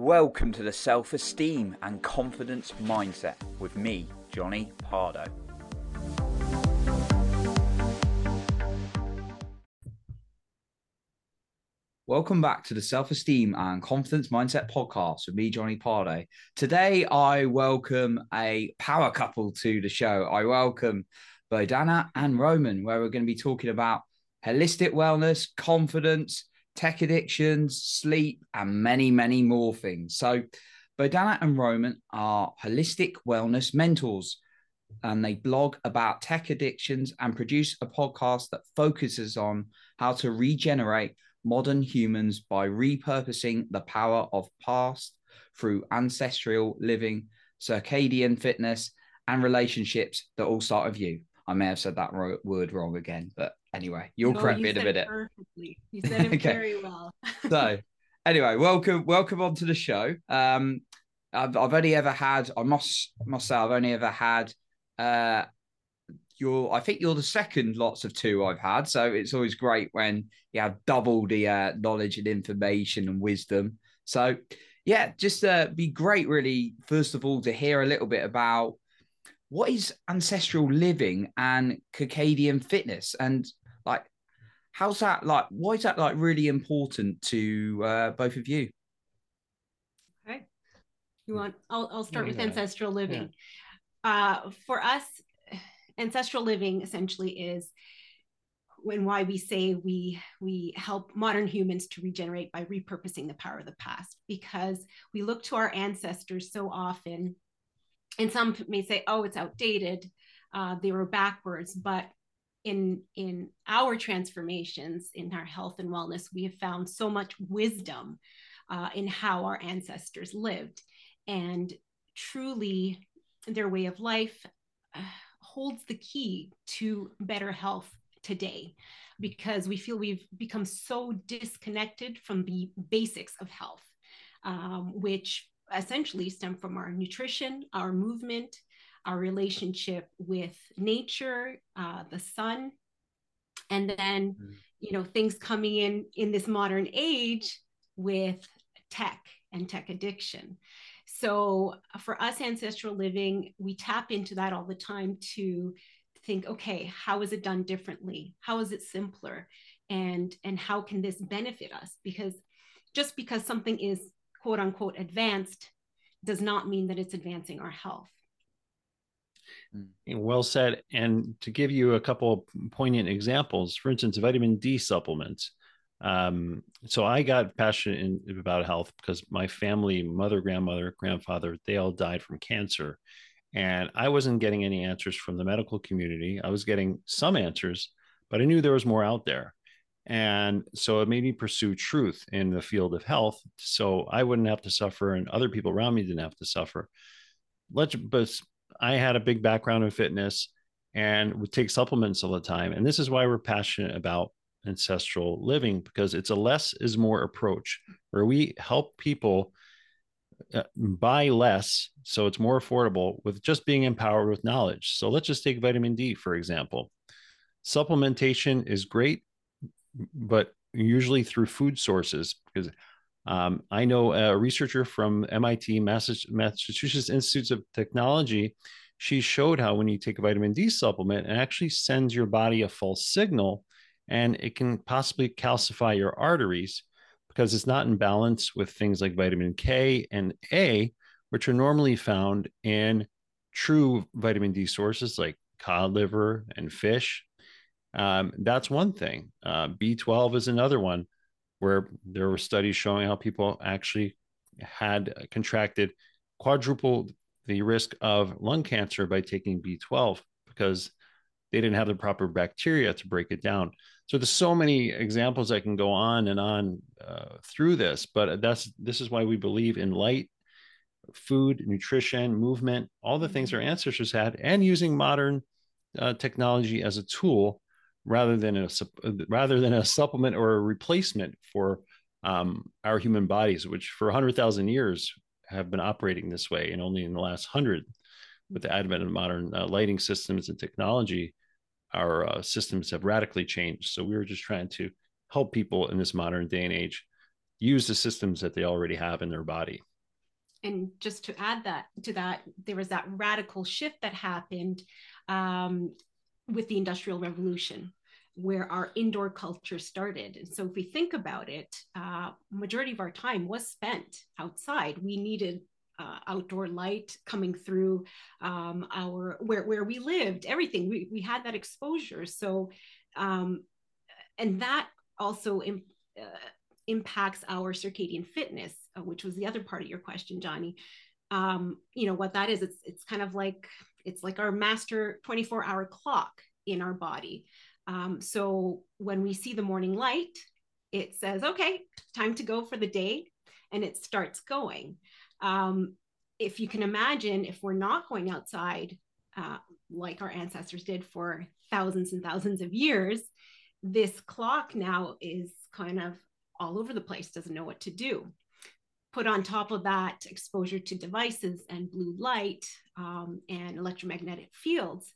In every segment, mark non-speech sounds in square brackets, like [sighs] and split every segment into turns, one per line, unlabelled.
Welcome to the Self Esteem and Confidence Mindset with me, Johnny Pardo. Welcome back to the Self Esteem and Confidence Mindset podcast with me, Johnny Pardo. Today, I welcome a power couple to the show. I welcome Bohdanna and Roman, where we're going to be talking about holistic wellness, confidence, tech addictions, sleep, and many, many more things. So, Bohdanna and Roman are holistic wellness mentors, and they blog about tech addictions and produce a podcast that focuses on how to regenerate modern humans by repurposing the power of past through ancestral living, circadian fitness, and relationships that all start with you. I may have said that word wrong again, but anyway, you'll no, correct you me in a minute.
Perfectly. You [laughs] said it okay. very well.
so, anyway, welcome, welcome on to the show. Um, I've, I've only ever had, I must must say, I've only ever had uh you're I think you're the second lots of two I've had. So it's always great when you have double the uh, knowledge and information and wisdom. So yeah, just uh, be great really first of all to hear a little bit about what is ancestral living and circadian fitness and like how's that like why is that like really important to uh, both of you
okay you want i'll, I'll start yeah, with yeah. ancestral living yeah. uh, for us ancestral living essentially is when why we say we we help modern humans to regenerate by repurposing the power of the past because we look to our ancestors so often and some may say, oh, it's outdated. Uh, they were backwards. But in in our transformations in our health and wellness, we have found so much wisdom uh, in how our ancestors lived, and truly, their way of life uh, holds the key to better health today because we feel we've become so disconnected from the basics of health, um, which essentially stem from our nutrition, our movement, our relationship with nature, uh, the sun, and then mm. you know things coming in in this modern age with tech and tech addiction. So for us, ancestral living, we tap into that all the time to think, okay, how is it done differently? How is it simpler? And and how can this benefit us? Because just because something is quote unquote advanced does not mean that it's advancing our health.
Mm. Well said. And to give you a couple poignant examples, for instance, vitamin D supplements. Um, so I got passionate in, about health because my family, mother, grandmother, grandfather, they all died from cancer. And I wasn't getting any answers from the medical community. I was getting some answers, but I knew there was more out there. And so it made me pursue truth in the field of health. So I wouldn't have to suffer and other people around me didn't have to suffer. Let's, but I had a big background in fitness and would take supplements all the time. And this is why we're passionate about ancestral living because it's a less is more approach where we help people uh, buy less so it's more affordable with just being empowered with knowledge. So let's just take vitamin D, for example. Supplementation is great but usually through food sources because um, I know a researcher from MIT, Massachusetts Institutes of Technology. She showed how when you take a vitamin D supplement, it actually sends your body a false signal and it can possibly calcify your arteries because it's not in balance with things like vitamin K and A, which are normally found in true vitamin D sources like cod liver and fish. Um, that's one thing. Uh, B12 is another one where there were studies showing how people actually had contracted quadruple the risk of lung cancer by taking B12 because they didn't have the proper bacteria to break it down. So there's so many examples I can go on and on uh, through this, but that's this is why we believe in light, food, nutrition, movement, all the things our mm-hmm. ancestors had, and using modern uh, technology as a tool rather than a rather than a supplement or a replacement for um, our human bodies, which for 100,000 years have been operating this way, and only in the last hundred, with the advent of modern uh, lighting systems and technology, our uh, systems have radically changed. So we were just trying to help people in this modern day and age use the systems that they already have in their body
and just to add that to that there was that radical shift that happened um, with the industrial revolution where our indoor culture started. And so if we think about it uh, majority of our time was spent outside. We needed uh, outdoor light coming through um, our where, where we lived everything. We, we had that exposure. So um, and that also uh, impacts our circadian fitness uh, which was the other part of your question johnny. Um, you know what that is it's it's kind of like it's like our master 24 hour clock in our body um, so when we see the morning light it says okay time to go for the day and it starts going um, if you can imagine, if we're not going outside uh, like our ancestors did for thousands and thousands of years, this clock now is kind of all over the place, doesn't know what to do. Put on top of that exposure to devices and blue light um, and electromagnetic fields,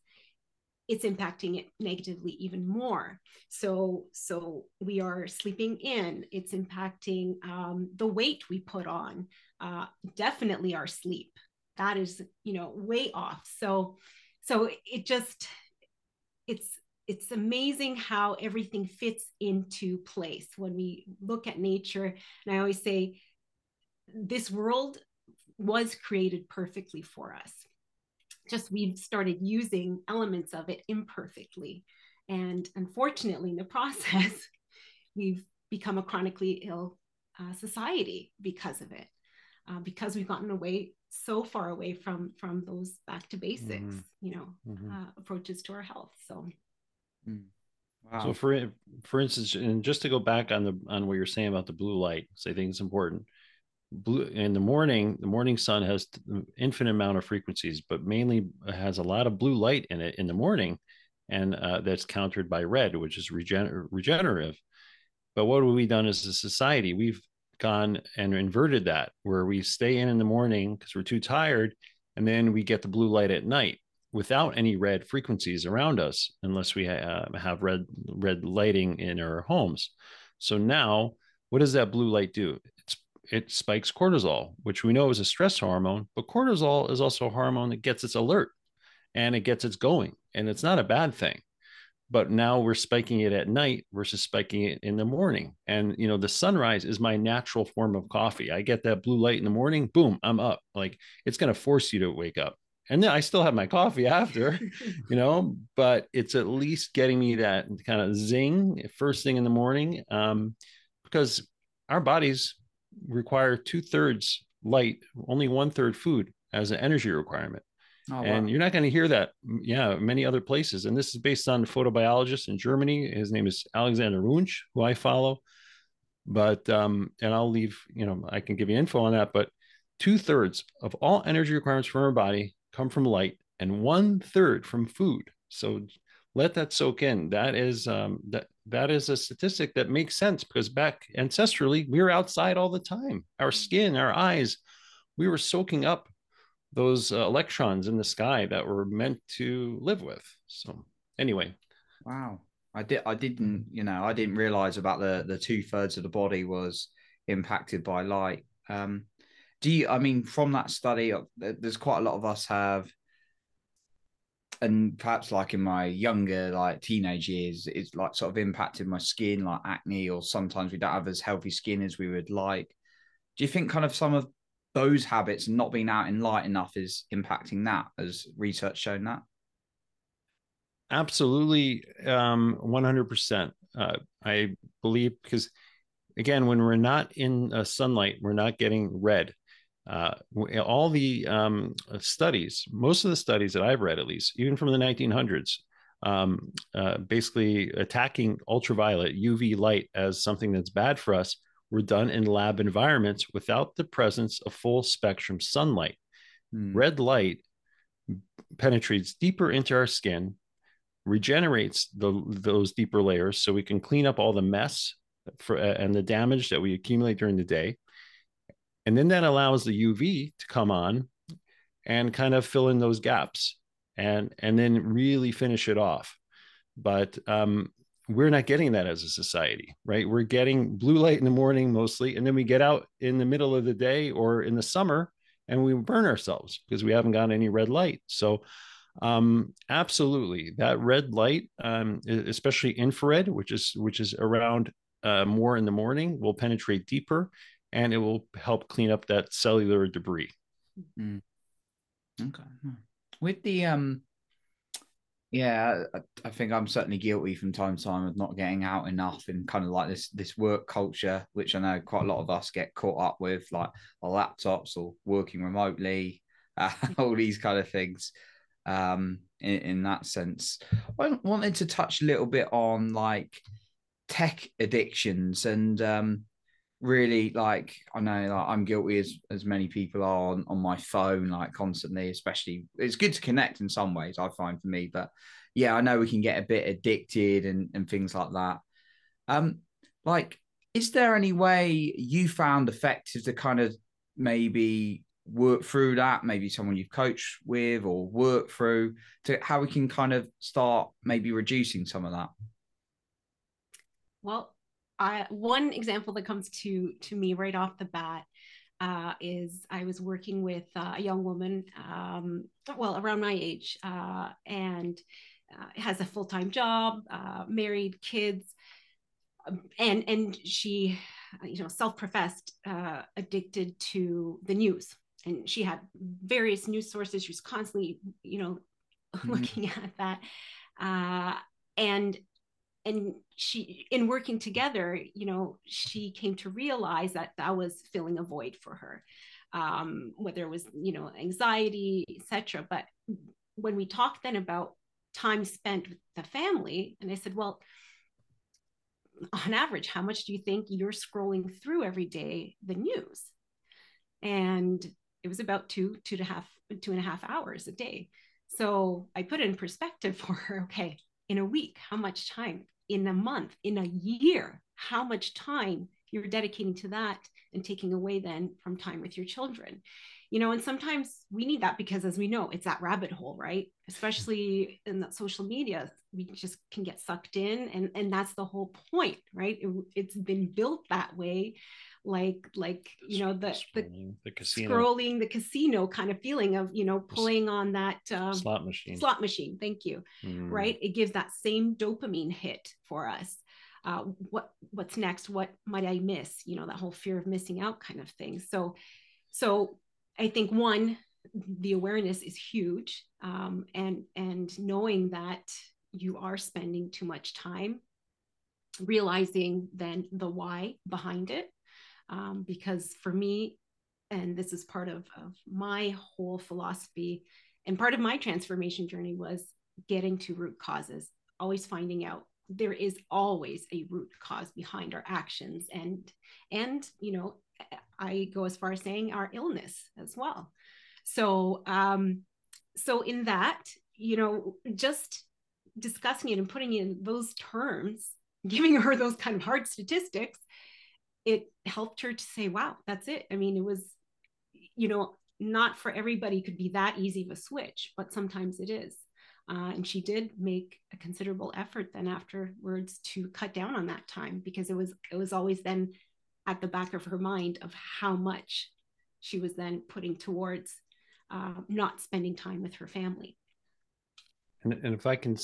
it's impacting it negatively even more. So, so we are sleeping in. It's impacting um, the weight we put on. Uh, definitely our sleep. That is, you know, way off. So, so it just, it's it's amazing how everything fits into place when we look at nature. And I always say, this world was created perfectly for us just we've started using elements of it imperfectly. And unfortunately, in the [laughs] process, we've become a chronically ill uh, society because of it, uh, because we've gotten away so far away from from those back to basics, mm-hmm. you know, mm-hmm. uh, approaches to our health. So.
Mm. Wow. So for for instance, and just to go back on the on what you're saying about the blue light, so I think it's important blue in the morning the morning sun has infinite amount of frequencies but mainly has a lot of blue light in it in the morning and uh, that's countered by red which is regen- regenerative. But what have we done as a society we've gone and inverted that where we stay in in the morning because we're too tired and then we get the blue light at night without any red frequencies around us unless we uh, have red red lighting in our homes. So now what does that blue light do it spikes cortisol, which we know is a stress hormone, but cortisol is also a hormone that gets its alert and it gets its going. And it's not a bad thing. But now we're spiking it at night versus spiking it in the morning. And, you know, the sunrise is my natural form of coffee. I get that blue light in the morning, boom, I'm up. Like it's going to force you to wake up. And then I still have my coffee after, [laughs] you know, but it's at least getting me that kind of zing first thing in the morning. Um, because our bodies require two thirds light, only one third food as an energy requirement. Oh, and you're not going to hear that, yeah, many other places. And this is based on a photobiologist in Germany. His name is Alexander Wunsch, who I follow. But um, and I'll leave, you know, I can give you info on that. But two thirds of all energy requirements from our body come from light, and one third from food. So let that soak in. That is um, that that is a statistic that makes sense because back ancestrally we were outside all the time. Our skin, our eyes, we were soaking up those uh, electrons in the sky that were meant to live with. So anyway,
wow, I did I didn't you know I didn't realize about the the two thirds of the body was impacted by light. Um, do you? I mean, from that study, uh, there's quite a lot of us have and perhaps like in my younger like teenage years it's like sort of impacted my skin like acne or sometimes we don't have as healthy skin as we would like. Do you think kind of some of those habits not being out in light enough is impacting that as research shown that?
Absolutely um 100% uh, i believe because again when we're not in uh, sunlight we're not getting red uh, all the um, studies, most of the studies that I've read, at least, even from the 1900s, um, uh, basically attacking ultraviolet UV light as something that's bad for us, were done in lab environments without the presence of full spectrum sunlight. Hmm. Red light penetrates deeper into our skin, regenerates the, those deeper layers so we can clean up all the mess for, uh, and the damage that we accumulate during the day and then that allows the uv to come on and kind of fill in those gaps and and then really finish it off but um we're not getting that as a society, right? We're getting blue light in the morning mostly, and then we get out in the middle of the day or in the summer and we burn ourselves because we haven't got any red light. So, um, absolutely, that red light, um, especially infrared, which is which is around uh, more in the morning, will penetrate deeper, and it will help clean up that cellular debris.
Mm. Okay. Hmm. With the um yeah, I, I, think I'm certainly guilty from time to time of not getting out enough in kind of like this this work culture, which I know quite a lot of us get caught up with, like our laptops or working remotely, uh, [laughs] all these kind of things. Um, in, in that sense, I wanted to touch a little bit on like tech addictions and um, really like I know like I'm guilty as as many people are on, on my phone like constantly especially it's good to connect in some ways I find for me but yeah I know we can get a bit addicted and and things like that. Um like is there any way you found effective to kind of maybe work through that? Maybe someone you've coached with or work through to how we can kind of start maybe reducing some of that?
Well I, one example that comes to to me right off the bat uh, is I was working with uh, a young woman, um, well, around my age, uh, and uh, has a full time job, uh, married, kids, um, and and she, you know, self professed uh, addicted to the news, and she had various news sources. She was constantly, you know, [laughs] mm-hmm. looking at that, and and she in working together you know she came to realize that that was filling a void for her um, whether it was you know anxiety etc but when we talked then about time spent with the family and i said well on average how much do you think you're scrolling through every day the news? And it was about two two and a half two and a half hours a day. So i put in perspective [laughs] for her okay in a week how much time in a month, in a year, how much time you're dedicating to that and taking away then from time with your children. You know, and sometimes we need that because as we know, it's that rabbit hole, right? Especially in that social media, we just can get sucked in and and that's the whole point, right? It, it's been built that way like like you know the the, the casino. scrolling the casino kind of feeling of you know pulling on that
um, slot machine.
slot machine. Thank you. Mm. right? It gives that same dopamine hit for us. Uh, what what's next? What might i miss? You know that whole fear of missing out kind of thing. So so i think one the awareness is huge um, and and knowing that you are spending too much time realizing then the why behind it um, because for me, and this is part of, of my whole philosophy and part of my transformation journey was getting to root causes, always finding out there is always a root cause behind our actions and and you know i go as far as saying our illness as well. So um so in that you know just discussing it and putting in those terms [laughs] giving her those kind of hard statistics it helped her to say, wow, that's it. I mean, it was, you know, not for everybody could be that easy of a switch, but sometimes it is. Uh, and she did make a considerable effort then afterwards to cut down on that time because it was it was always then at the back of her mind of how much she was then putting towards uh, not spending time with her family.
And, and if I can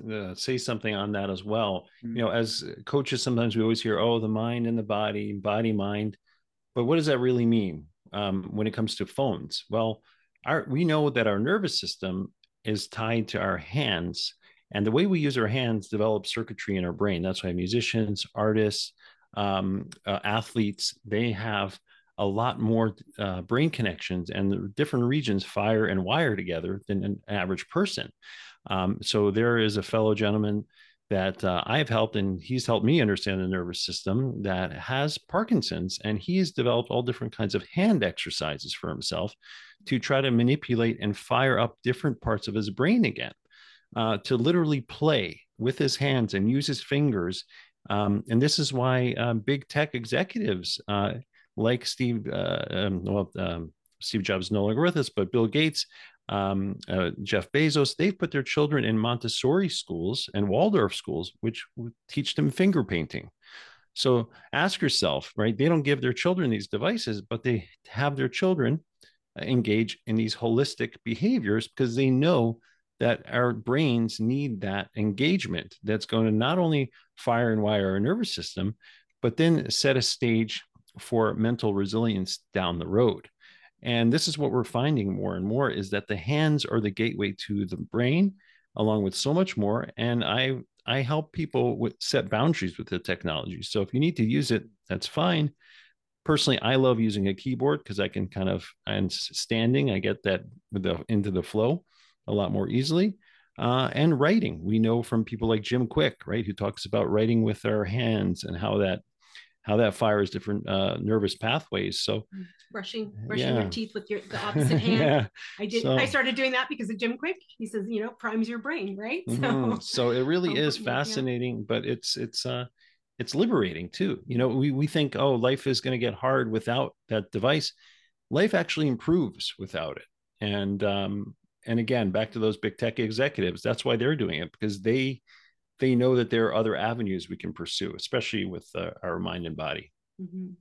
uh, say something on that as well. Mm-hmm. You know, as coaches, sometimes we always hear, "Oh, the mind and the body, body, mind," but what does that really mean um, when it comes to phones? Well, our we know that our nervous system is tied to our hands, and the way we use our hands develops circuitry in our brain. That's why musicians, artists, um, uh, athletes, they have a lot more uh, brain connections and the different regions fire and wire together than an average person. Um, so there is a fellow gentleman that uh, I've helped, and he's helped me understand the nervous system that has Parkinson's, and he's developed all different kinds of hand exercises for himself to try to manipulate and fire up different parts of his brain again, uh, to literally play with his hands and use his fingers. Um, and this is why um, big tech executives uh, like Steve, uh, um, well, um, Steve Jobs is no longer with us, but Bill Gates um, uh, Jeff Bezos, they've put their children in Montessori schools and Waldorf schools, which teach them finger painting. So ask yourself, right? They don't give their children these devices, but they have their children engage in these holistic behaviors because they know that our brains need that engagement that's going to not only fire and wire our nervous system, but then set a stage for mental resilience down the road. And this is what we're finding more and more is that the hands are the gateway to the brain, along with so much more. And I I help people with set boundaries with the technology. So if you need to use it, that's fine. Personally, I love using a keyboard because I can kind of and standing, I get that the into the flow a lot more easily. Uh, and writing, we know from people like Jim Kwik, right, who talks about writing with our hands and how that how that fires different uh, nervous pathways. So
mm, brushing brushing yeah. your teeth with your the [laughs] opposite hand. yeah. I did. So, I started doing that because of Jim Kwik. He says, you know, primes your brain, right? [laughs]
So, mm-hmm. so it really is fascinating, yeah. but it's it's uh it's liberating too. You know, we we think, oh, life is going to get hard without that device. Life actually improves without it. And um, and again, back to those big tech executives, that's why they're doing it because they they know that there are other avenues we can pursue, especially with uh, our mind and body. Mm-hmm.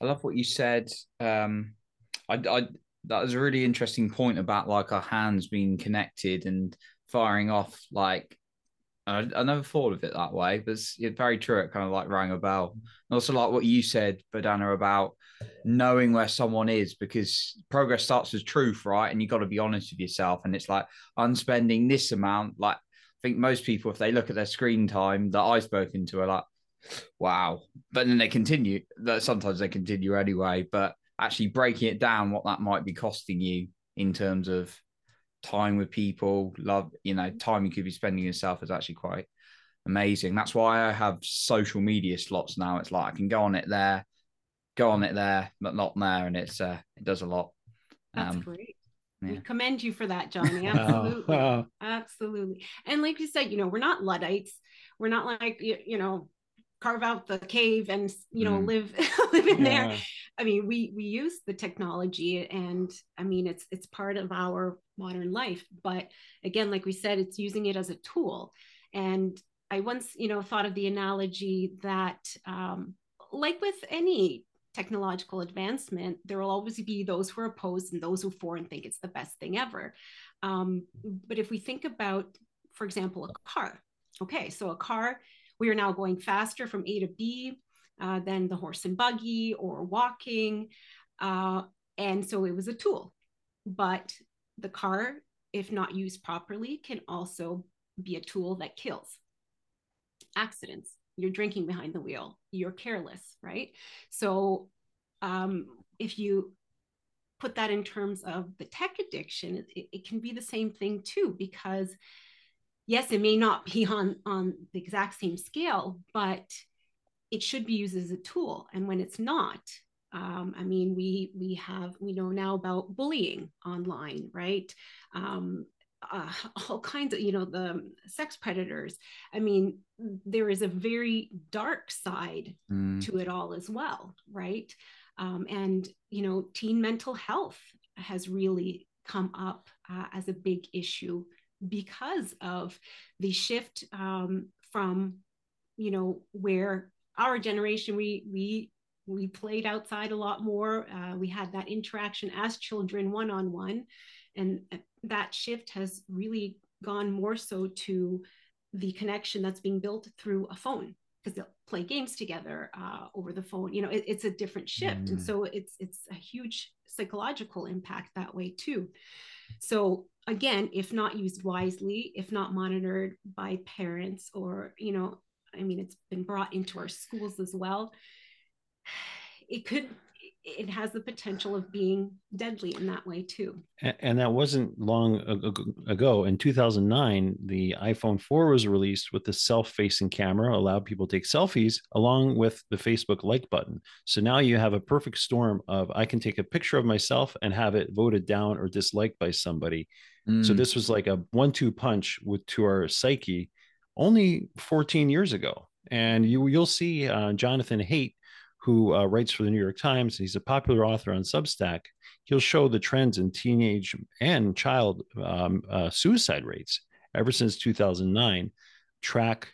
I love what you said. Um, I, I that was a really interesting point about like our hands being connected and firing off. Like I, I never thought of it that way, but it's, it's, very true. It kind of like rang a bell. And also like what you said, Bohdanna, about knowing where someone is because progress starts with truth, right? And you got to be honest with yourself. And it's like I'm spending this amount, like I think most people, if they look at their screen time that I've spoken to, are like, wow. But then they continue. That sometimes they continue anyway. But actually breaking it down, what that might be costing you in terms of time with people, love, you know, time you could be spending yourself is actually quite amazing. That's why I have social media slots now. It's like I can go on it there, go on it there, but not there, and it's uh, it does a lot.
That's um, great. Yeah. We commend you for that, [laughs] Johnny. Absolutely. oh. Absolutely. And like you said, you know, we're not Luddites. We're not like, you, you know, carve out the cave and, you know, mm. live, [laughs] live in yeah. there. I mean, we, we use the technology and I mean, it's, it's part of our modern life, but again, like we said, it's using it as a tool. And I once, you know, thought of the analogy that, um, like with any technological advancement, there will always be those who are opposed and those who for and think it's the best thing ever. Um, but if we think about, for example, a car, okay, so a car, we are now going faster from A to B uh, than the horse and buggy or walking. Uh, and so it was a tool. But the car, if not used properly, can also be a tool that kills accidents you're drinking behind the wheel. You're careless right? So um, if you put that in terms of the tech addiction it, it, can be the same thing too because yes it may not be on on the exact same scale but it should be used as a tool. And when it's not um, i mean we we have we know now about bullying online right? Um, uh, [laughs] all kinds of you know the sex predators. I mean there is a very dark side mm. to it all as well right? Um, and you know teen mental health has really come up uh, as a big issue because of the shift um, from you know where our generation we we we played outside a lot more. Uh, we had that interaction as children one on one and that shift has really gone more so to the connection that's being built through a phone because they'll play games together uh, over the phone. You know it, it's a different shift. Mm. and so it's it's a huge psychological impact that way too. So again if not used wisely if not monitored by parents or you know i mean it's been brought into our schools as well [sighs] it could it has the potential of being deadly in that way too.
And, that wasn't long ago. In 2009, the iPhone 4 was released with the self-facing camera, allowed people to take selfies along with the Facebook like button. So now you have a perfect storm of I can take a picture of myself and have it voted down or disliked by somebody. Mm. So this was like a one-two punch with to our psyche only 14 years ago. And you you'll see uh, Jonathan Haidt who uh, writes for the New York Times. He's a popular author on Substack. He'll show the trends in teenage and child um, uh, suicide rates ever since 2009, track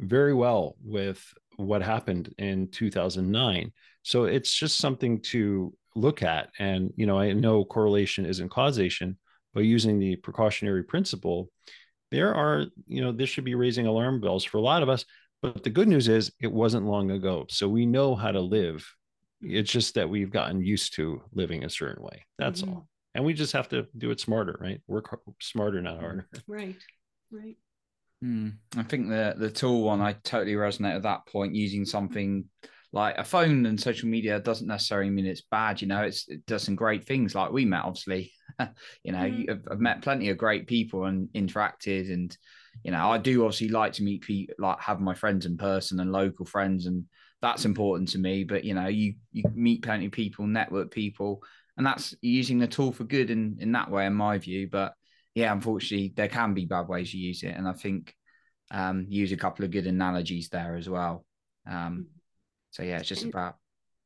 very well with what happened in 2009. So it's just something to look at. And, you know, I know correlation isn't causation, but using the precautionary principle, there are, you know, this should be raising alarm bells for a lot of us. But the good news is it wasn't long ago. So we know how to live. It's just that we've gotten used to living a certain way. That's mm-hmm. all. And we just have to do it smarter, right? Work smarter, not harder. [laughs]
Right. Right.
Mm. I think the the tool one I totally resonate at that point. Using something like a phone and social media doesn't necessarily mean it's bad. You know, it's it does some great things. Like we met, obviously. [laughs] you know, mm. I've, I've, met plenty of great people and interacted, and you know, I do obviously like to meet people, like have my friends in person and local friends, and that's important to me. But you know, you you meet plenty of people, network people, and that's using the tool for good in in that way, in my view. But yeah, unfortunately, there can be bad ways to use it, and I think um, use a couple of good analogies there as well. Um, mm-hmm. so yeah, it's just
and,
about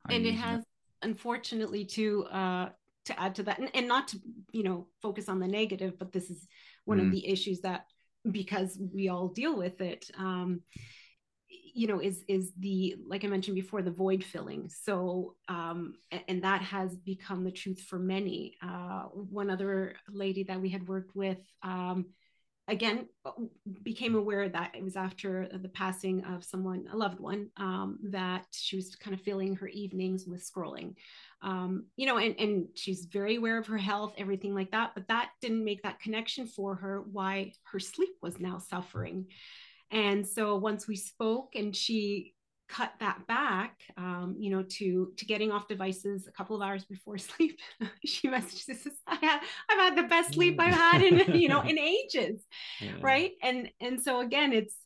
and it has it. unfortunately to uh, to add to that, and, and, not to you know focus on the negative, but this is one mm. of the issues that because we all deal with it. Um, you know is is the like i mentioned before the void filling so um and that has become the truth for many uh one other lady that we had worked with um again became aware that it was after the passing of someone a loved one um, that she was kind of filling her evenings with scrolling. Um, you know and, and she's very aware of her health everything like that but that didn't make that connection for her why her sleep was now suffering. And so once we spoke and she cut that back um, you know to to getting off devices a couple of hours before [laughs] sleep. She messaged says I have, i've had the best sleep i've had in [laughs] you know in ages. Yeah. right? And and so again it's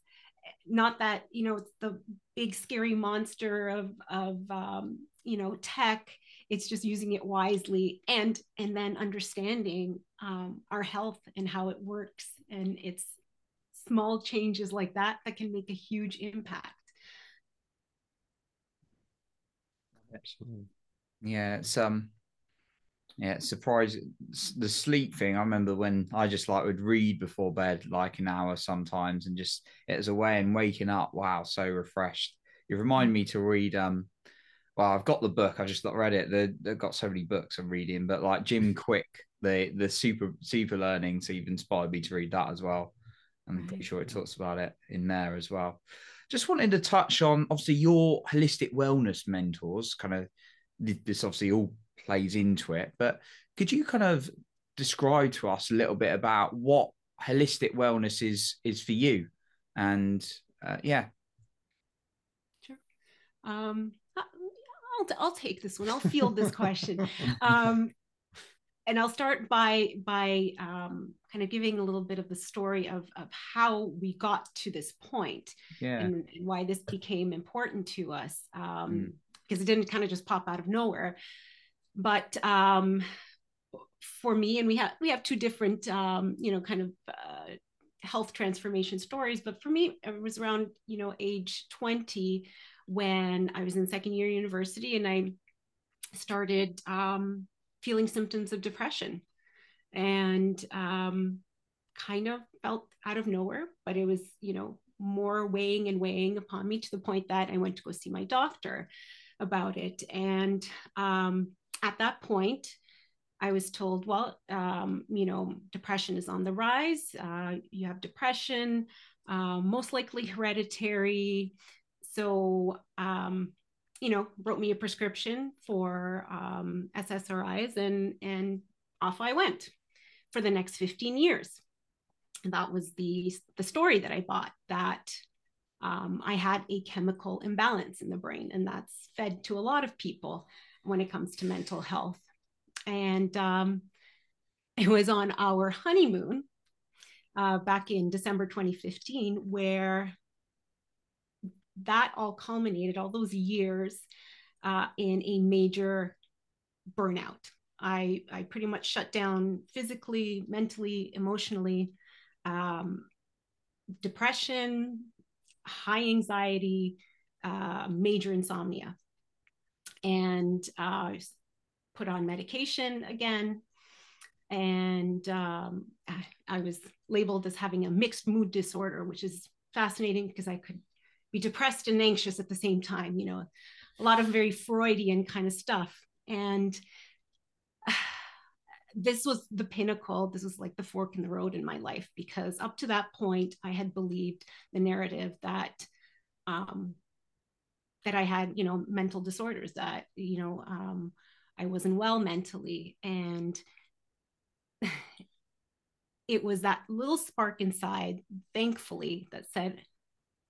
not that you know it's the big scary monster of of um, you know tech. It's just using it wisely and and then understanding um, our health and how it works. And it's small changes like that that can make a huge impact.
Absolutely. Yeah, it's um yeah, it's surprising the sleep thing. I remember when I just like would read before bed like an hour sometimes and just it was a way and waking up, wow, so refreshed. You remind me to read um well, I've got the book, I just not read it. They, they've got so many books I'm reading, but like Jim [laughs] Kwik, the the super super learning, so you've inspired me to read that as well. I'm pretty sure it talks about it in there as well. Just wanted to touch on obviously your holistic wellness mentors, kind of this obviously all plays into it, but could you kind of describe to us a little bit about what holistic wellness is is for you? And uh, yeah.
Sure. Um, I'll, I'll take this one. I'll field this question. Um, and I'll start by by um, kind of giving a little bit of the story of of how we got to this point
yeah.
and, and why this became important to us um, mm. because it didn't kind of just pop out of nowhere. But um, for me, and we have we have two different um, you know kind of uh, health transformation stories. But for me, it was around you know age twenty when I was in second year university and I started um, feeling symptoms of depression and um, kind of felt out of nowhere, but it was, you know, more weighing and weighing upon me to the point that I went to go see my doctor about it. And um, at that point, I was told, well, um, you know, depression is on the rise. Uh, you have depression, uh, most likely hereditary. So, um, you know, wrote me a prescription for um, SSRIs, and and off I went for the next 15 years. That was the the story that I bought that um, I had a chemical imbalance in the brain, and that's fed to a lot of people when it comes to mental health. And um, [laughs] it was on our honeymoon uh, back in December 2015 where that all culminated, all those years, uh, in a major burnout. I, I pretty much shut down physically, mentally, emotionally, um, depression, high anxiety, uh, major insomnia. and uh, put on medication again. And um, I was labeled as having a mixed mood disorder, which is fascinating because I could be depressed and anxious at the same time, you know, a lot of very Freudian kind of stuff. And [sighs] this was the pinnacle. This was like the fork in the road in my life because up to that point, I had believed the narrative that um, that I had, you know, mental disorders, that you know, um, I wasn't well mentally, and [sighs] it was that little spark inside, thankfully, that said,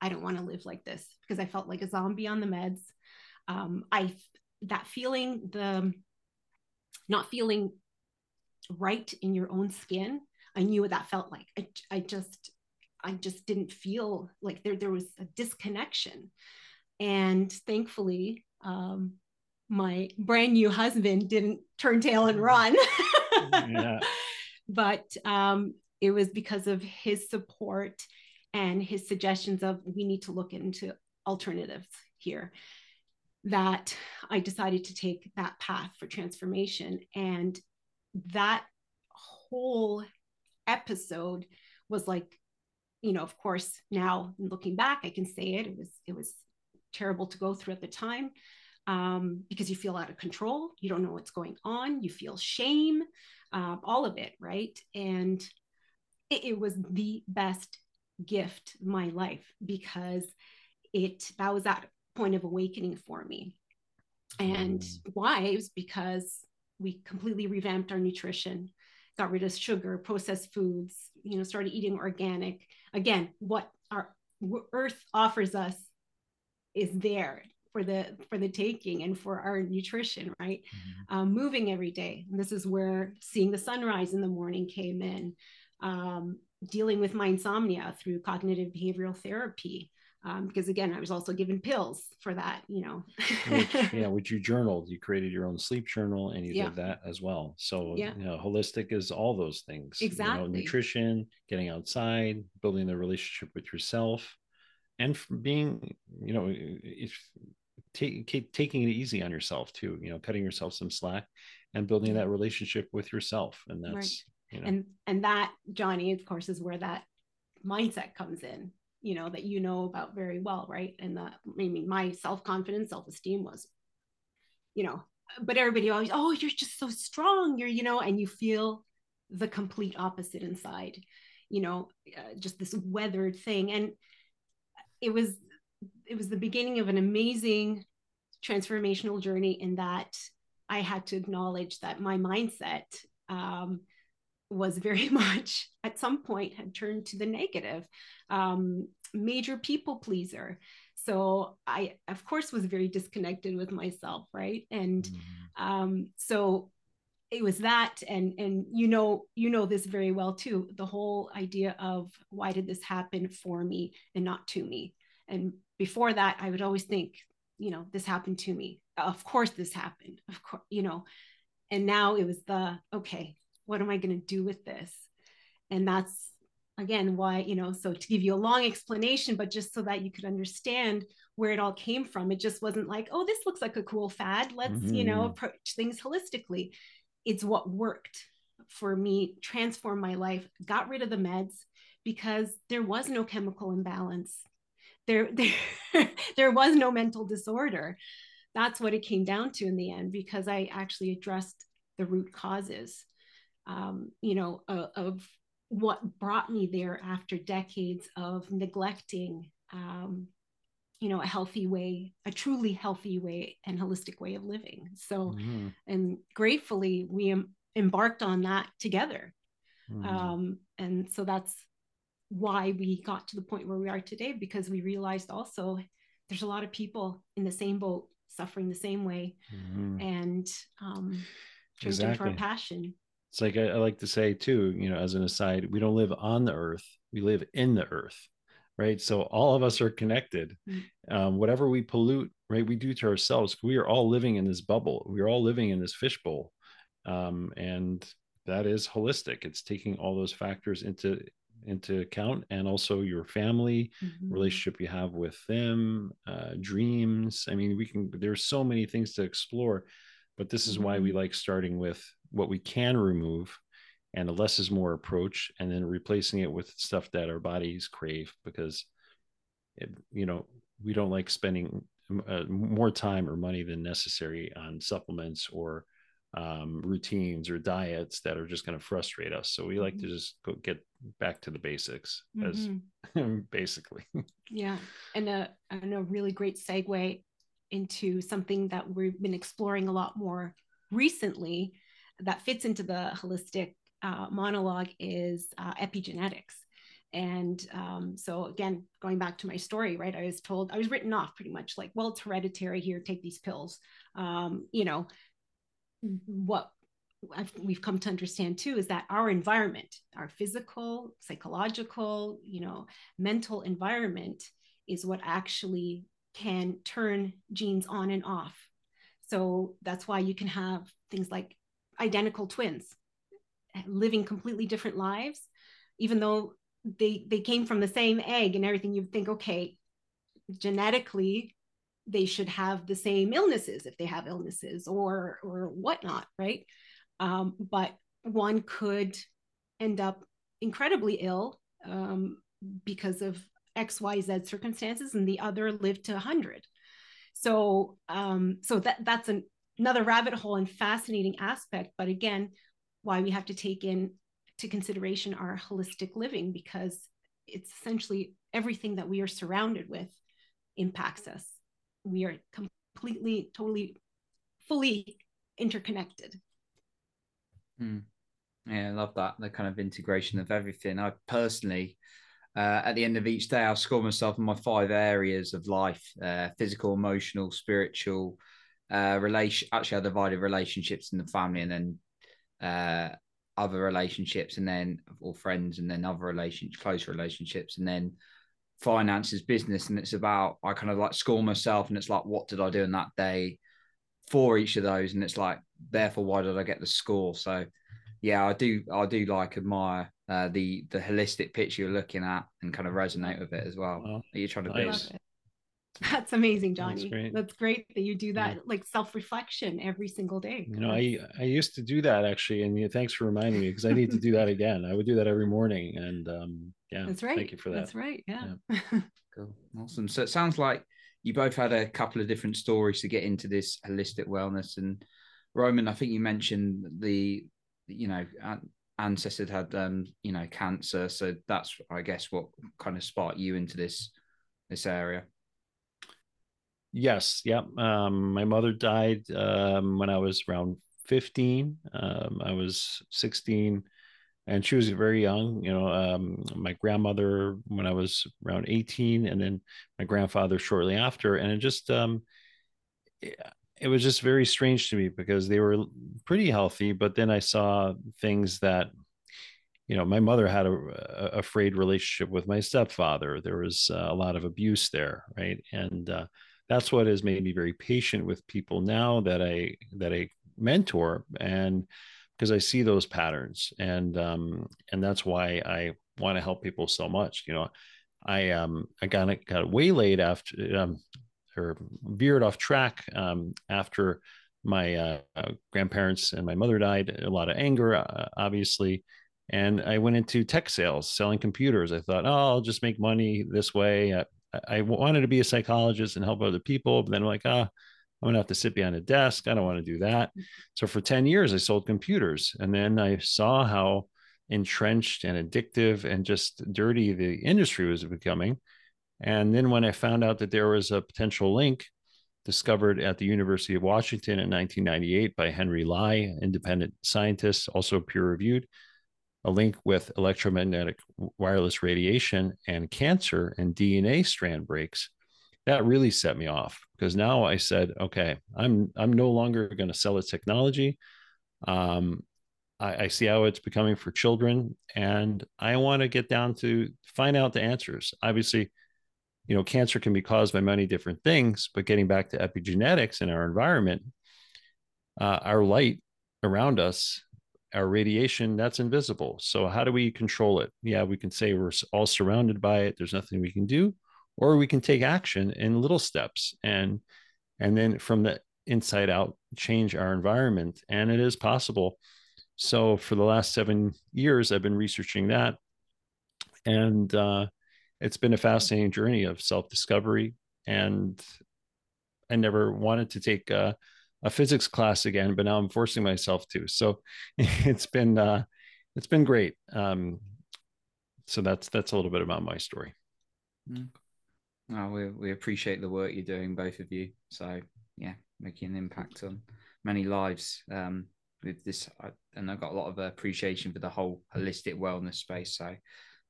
I don't want to live like this because I felt like a zombie on the meds. Um, I that feeling the not feeling right in your own skin. I knew what that felt like. I, I just I just didn't feel like there there was a disconnection. And thankfully, um, my brand new husband didn't turn tail and run. yeah. [laughs] But um, it was because of his support and his suggestions of we need to look into alternatives here that I decided to take that path for transformation. And that whole episode was like, you know, of course, now looking back, I can say it. It was it was terrible to go through at the time um, because you feel out of control. You don't know what's going on. You feel shame, uh, all of it, right? And it, it was the best gift my life because it that was that point of awakening for me. And mm. why? It was because we completely revamped our nutrition got rid of sugar processed foods you know started eating organic. Again what our earth offers us is there for the for the taking and for our nutrition right? Mm-hmm. um, moving every day. And this is where seeing the sunrise in the morning came in. Um, dealing with my insomnia through cognitive behavioral therapy. Um, because again, I was also given pills for that, you know.
which, [laughs] yeah, which you journaled, you created your own sleep journal, and you yeah. did that as well. So, yeah. you know, holistic is all those things.
Exactly.
You know, nutrition, getting outside, building the relationship with yourself, and being, you know, if take, taking it easy on yourself too. You know, cutting yourself some slack, and building that relationship with yourself, and that's. Right
know? and and that johnny of course is where that mindset comes in you know that you know about very well right? And that i mean my self-confidence self-esteem was you know but everybody always oh you're just so strong. You're you know and you feel the complete opposite inside you know uh, just this weathered thing. And it was it was the beginning of an amazing transformational journey in that i had to acknowledge that my mindset um, was very [laughs] much at some point had turned to the negative um, major people pleaser. So i of course was very disconnected with myself right? And mm-hmm. um, so it was that and and you know you know this very well too the whole idea of why did this happen for me and not to me? And before that i would always think you know this happened to me. Of course this happened of course you know. And now it was the okay what am I going to do with this? And that's again why, you know, so to give you a long explanation, but just so that you could understand where it all came from. It just wasn't like, oh, this looks like a cool fad. Let's, mm-hmm. you know, mm-hmm. approach things holistically. It's what worked for me, transform my life, got rid of the meds because there was no chemical imbalance. There, [laughs] there, there was no mental disorder. That's what it came down to in the end because I actually addressed the root causes um, you know, uh, of what brought me there after decades of neglecting, um, you know, a healthy way, a truly healthy way and holistic way of living. So, mm-hmm. and gratefully, we em- embarked on that together. Mm-hmm. Um, and so that's why we got to the point where we are today, because we realized also there's a lot of people in the same boat suffering the same way mm-hmm. and um, exactly. for a passion
it's like I, I, like to say too you know as an aside we don't live on the earth we live in the earth right so all of us are connected mm-hmm. um, whatever we pollute right we do to ourselves we are all living in this bubble we're all living in this fishbowl um, and that is holistic it's taking all those factors into into account and also your family
Mhm.
relationship you have with them uh, dreams i mean we can there's so many things to explore but this is why we
Mhm.
like starting with what we can remove and a less is more approach and then replacing it with stuff that our bodies crave because it, you know we don't like spending uh, more time or money than necessary on supplements or um, routines or diets that are just going to frustrate us. So we like to just go get back to the basics as
Mhm. [laughs]
basically.
Yeah, and a and a really great segue into something that we've been exploring a lot more recently that fits into the holistic uh, monologue is uh, epigenetics. And um, so again, going back to my story, right? I was told I was written off pretty much like, well, it's hereditary. Here, take these pills. Um, you know, what I've, we've come to understand too is that our environment, our physical, psychological, you know, mental environment is what actually can turn genes on and off. So that's why you can have things like identical twins living completely different lives, even though they they came from the same egg and everything. You'd think, okay, genetically they should have the same illnesses if they have illnesses or or whatnot, right? Um, but one could end up incredibly ill um, because of X, Y, Z circumstances, and the other lived to 100. So, um, so that that's an, another rabbit hole and fascinating aspect. But again, why we have to take in to consideration our holistic living because it's essentially everything that we are surrounded with impacts us. We are completely, totally, fully interconnected.
Hmm. Yeah, I love that. The kind of integration of everything. I personally, uh, at the end of each day, I'll score myself in my five areas of life uh, physical, emotional, spiritual, uh, relation. Actually, I divided relationships in the family and then uh, other relationships and then or friends and then other relationships, close relationships, and then finances, business. And it's about, I kind of like score myself and it's like, what did I do in that day for each of those? And it's like, therefore, why did I get the score? So, yeah, I do, I do like admire uh, the the holistic picture you're looking at and kind of resonate with it as well.
Wow.
That you're trying to
I
build.
Love it. That's amazing, Johnny.
That's great.
That's great that you do that,
Yeah.
like self reflection every single day.
You know, I I used to do that actually, and yeah, thanks for reminding me because I need to do that [laughs] again. I would do that every morning, and um, yeah,
That's right.
Thank you for that.
That's right. Yeah. [laughs]
Cool. Awesome. So it sounds like you both had a couple of different stories to get into this holistic wellness. And Roman, I think you mentioned the, you know, ancestor ancestors had, um, you know, cancer. So that's, I guess, what kind of sparked you into this this area.
Yes, yeah. Um, my mother died um, when I was around 15. Um, I was 16, and she was very young. You know, um, my grandmother when I was around 18, and then my grandfather shortly after. And it just, um, it, it was just very strange to me because they were pretty healthy, but then I saw things that you know my mother had a, a, a frayed relationship with my stepfather there was uh, a lot of abuse there right and uh, that's what has made me very patient with people now that i that i mentor and because i see those patterns and um and that's why i want to help people so much you know i um i got got waylaid after um or veered off track um after my uh, uh, grandparents and my mother died a lot of anger uh, obviously and I went into tech sales, selling computers. I thought, oh, I'll just make money this way. I, wanted to be a psychologist and help other people, but then I'm like, ah, I'm gonna have to sit behind a desk. I don't want to do that. So for 10 years, I sold computers, and then I saw how entrenched and addictive and just dirty the industry was becoming. And then when I found out that there was a potential link discovered at the University of Washington in 1998 by Henry Lai, independent scientist, also peer reviewed, a link with electromagnetic wireless radiation and cancer and DNA strand breaks, that really set me off because now I said, okay, I'm I'm no longer going to sell a technology. Um, I, I see how it's becoming for children, and I want to get down to find out the answers. Obviously, you know, cancer can be caused by many different things, but getting back to epigenetics in our environment, uh, our light around us our radiation that's invisible. So how do we control it? Yeah we can say we're all surrounded by it there's nothing we can do or we can take action in little steps and and then from the inside out change our environment and it is possible. So for the last seven years i've been researching that and uh, it's been a fascinating journey of self-discovery and i never wanted to take uh, a physics class again, but now I'm forcing myself to. So [laughs] it's been uh, it's been great. Um, so that's that's a little bit about my story.
Mm. Oh, we we appreciate the work you're doing, both of you. So yeah, making an impact on many lives um, with this, and I've got a lot of appreciation for the whole holistic wellness space. So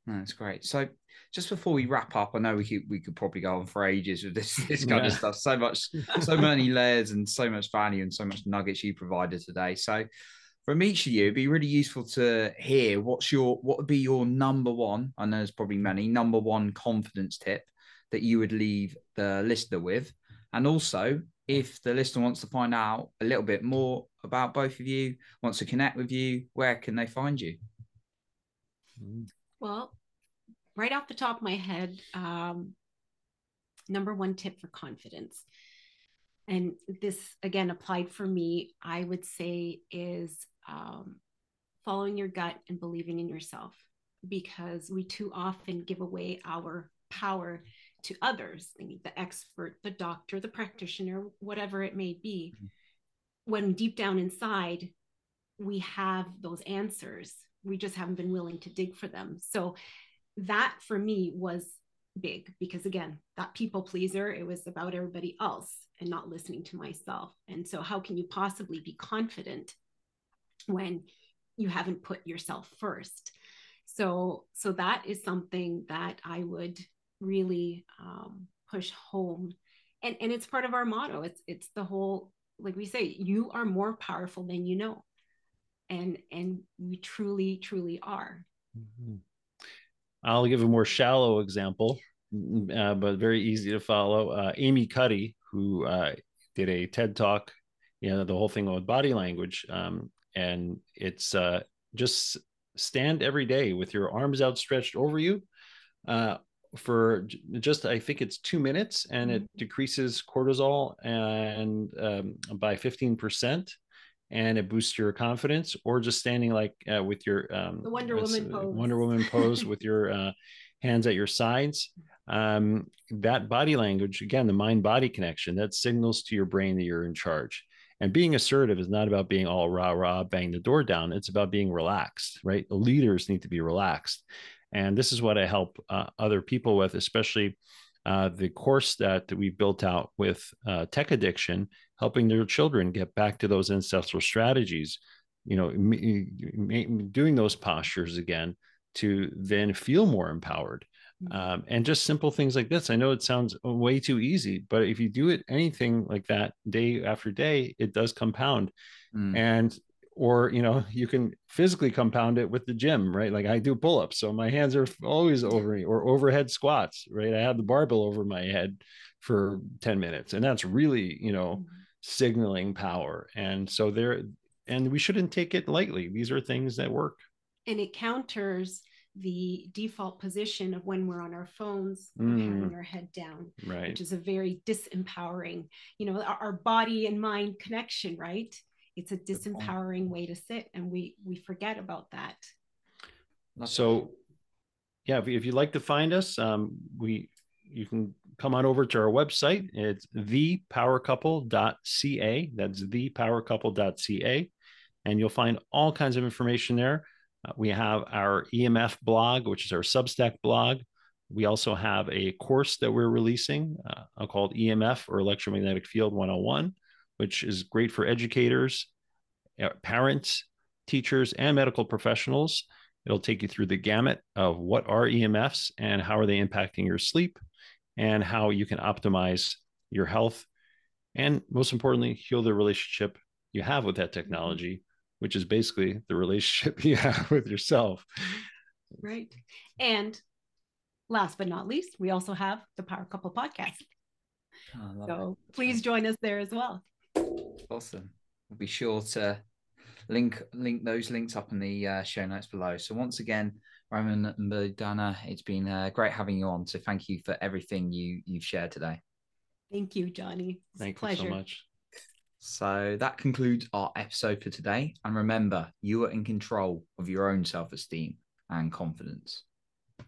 no, that's great. So just before we wrap up, I know we could we could probably go on for ages with this this kind yeah. of stuff. So much, [laughs] so many layers and so much value and so much nuggets you provided today. So from each of you, it'd be really useful to hear what's your what would be your number one. I know there's probably many number one confidence tip that you would leave the listener with, and also if the listener wants to find out a little bit more about both of you, wants to connect with you, where can they find you?
Mm. Well, right off the top of my head, um, number one tip for confidence. And this again applied for me, I would say is um, following your gut and believing in yourself because we too often give away our power to others, the expert, the doctor, the practitioner, whatever it may be. Mm-hmm. When deep down inside, we have those answers we just haven't been willing to dig for them. So that for me was big because again, that people pleaser, it was about everybody else and not listening to myself. And so how can you possibly be confident when you haven't put yourself first? So so that is something that I would really um, push home. And and it's part of our motto. It's it's the whole like we say, you are more powerful than you know and and we truly truly are mm-hmm.
I'll give a more shallow example mm, uh, but very easy to follow uh, amy cuddy who uh, did a ted talk you know the whole thing with body language um, and it's uh, just stand every day with your arms outstretched over you uh, for just I think it's two minutes, and it mm-hmm. decreases cortisol and um, by fifteen percent and it boosts your confidence or just standing like uh, with your um,
the Wonder Woman pose.
Wonder Woman pose with your uh, hands at your sides. Um, that body language, again, the mind body connection that signals to your brain that you're in charge. And being assertive is not about being all rah rah, bang the door down. It's about being relaxed, right? Leaders need to be relaxed. And this is what I help uh, other people with, especially uh, the course that we built out with uh, tech addiction helping their children get back to those ancestral strategies you know doing those postures again to then feel more empowered. Mm-hmm. um, and just simple things like this. I know it sounds way too easy but if you do it anything like that day after day it does compound. Mm. and or you know [laughs] you can physically compound it with the gym right? Like i do pull-ups so my hands are always over me or overhead squats right? I have the barbell over my head for 10 minutes and that's really you know mm-hmm signaling power. And so there, and we shouldn't take it lightly. These are things that work.
And it counters the default position of when we're on our phones mm. having our head down
right
which is a very disempowering you know our, our body and mind connection right it's a disempowering way to sit and we we forget about that
so yeah if, if you'd like to find us um, we you can come on over to our website. It's thepowercouple.ca. That's thepowercouple.ca. And you'll find all kinds of information there. Uh, we have our EMF blog, which is our Substack blog. We also have a course that we're releasing uh, called EMF or Electromagnetic Field 101, which is great for educators, uh, parents, teachers, and medical professionals. It'll take you through the gamut of what are EMFs and how are they impacting your sleep, and how you can optimize your health and most importantly heal the relationship you have with that technology which is basically the relationship [laughs] you have with yourself.
Right. And last but not least we also have the power couple podcast. Oh, so it. please join us there as well.
Awesome. We'll be sure to link link those links up in the uh, show notes below. So once again, Roman and it's been uh, great having you on. So thank you for everything you you've shared today.
Thank you, Johnny.
It's Thank you so much.
So that concludes our episode for today. And remember, you are in control of your own self esteem and confidence.